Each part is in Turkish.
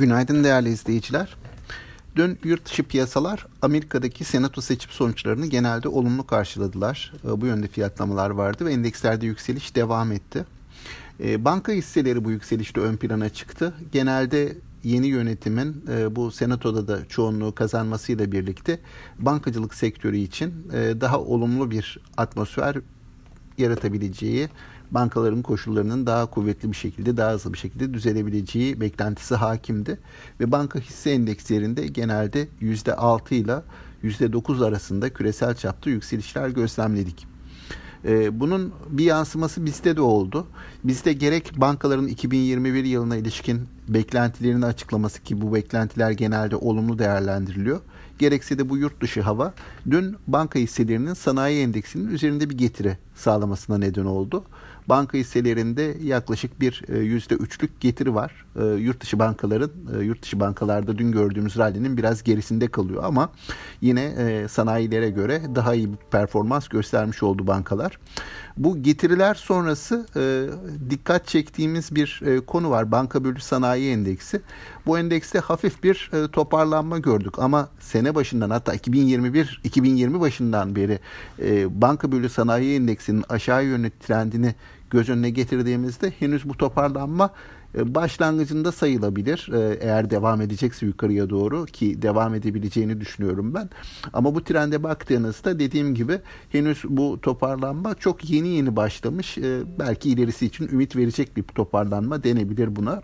Günaydın değerli izleyiciler. Dün yurt dışı piyasalar Amerika'daki senato seçim sonuçlarını genelde olumlu karşıladılar. Ee, bu yönde fiyatlamalar vardı ve endekslerde yükseliş devam etti. Ee, banka hisseleri bu yükselişte ön plana çıktı. Genelde yeni yönetimin e, bu senatoda da çoğunluğu kazanmasıyla birlikte bankacılık sektörü için e, daha olumlu bir atmosfer yaratabileceği bankaların koşullarının daha kuvvetli bir şekilde, daha hızlı bir şekilde düzelebileceği beklentisi hakimdi. Ve banka hisse endekslerinde genelde %6 ile %9 arasında küresel çapta yükselişler gözlemledik. Ee, bunun bir yansıması bizde de oldu. Bizde gerek bankaların 2021 yılına ilişkin beklentilerini açıklaması ki bu beklentiler genelde olumlu değerlendiriliyor. Gerekse de bu yurt dışı hava dün banka hisselerinin sanayi endeksinin üzerinde bir getiri sağlamasına neden oldu. Banka hisselerinde yaklaşık bir e, yüzde üçlük getiri var. E, yurt dışı bankaların, e, yurt dışı bankalarda dün gördüğümüz rallinin biraz gerisinde kalıyor ama yine sanayilere göre daha iyi bir performans göstermiş oldu bankalar. Bu getiriler sonrası dikkat çektiğimiz bir konu var. Banka bölü sanayi endeksi. Bu endekste hafif bir toparlanma gördük ama sene başından hatta 2021 2020 başından beri banka bölü sanayi endeksinin aşağı yönlü trendini göz önüne getirdiğimizde henüz bu toparlanma e, başlangıcında sayılabilir. E, eğer devam edecekse yukarıya doğru ki devam edebileceğini düşünüyorum ben. Ama bu trende baktığınızda dediğim gibi henüz bu toparlanma çok yeni yeni başlamış. E, belki ilerisi için ümit verecek bir toparlanma denebilir buna.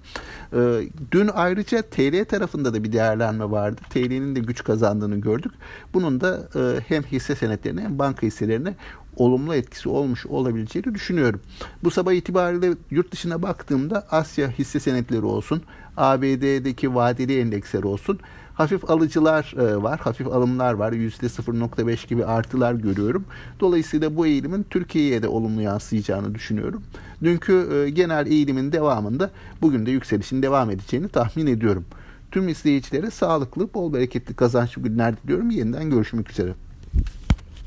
Dün ayrıca TL tarafında da bir değerlenme vardı. TL'nin de güç kazandığını gördük. Bunun da hem hisse senetlerine hem banka hisselerine olumlu etkisi olmuş olabileceğini düşünüyorum. Bu sabah itibariyle yurt dışına baktığımda Asya hisse senetleri olsun, ABD'deki vadeli endeksler olsun hafif alıcılar e, var, hafif alımlar var. %0.5 gibi artılar görüyorum. Dolayısıyla bu eğilimin Türkiye'ye de olumlu yansıyacağını düşünüyorum. Dünkü e, genel eğilimin devamında bugün de yükselişin devam edeceğini tahmin ediyorum. Tüm izleyicilere sağlıklı, bol bereketli kazançlı günler diliyorum. Yeniden görüşmek üzere.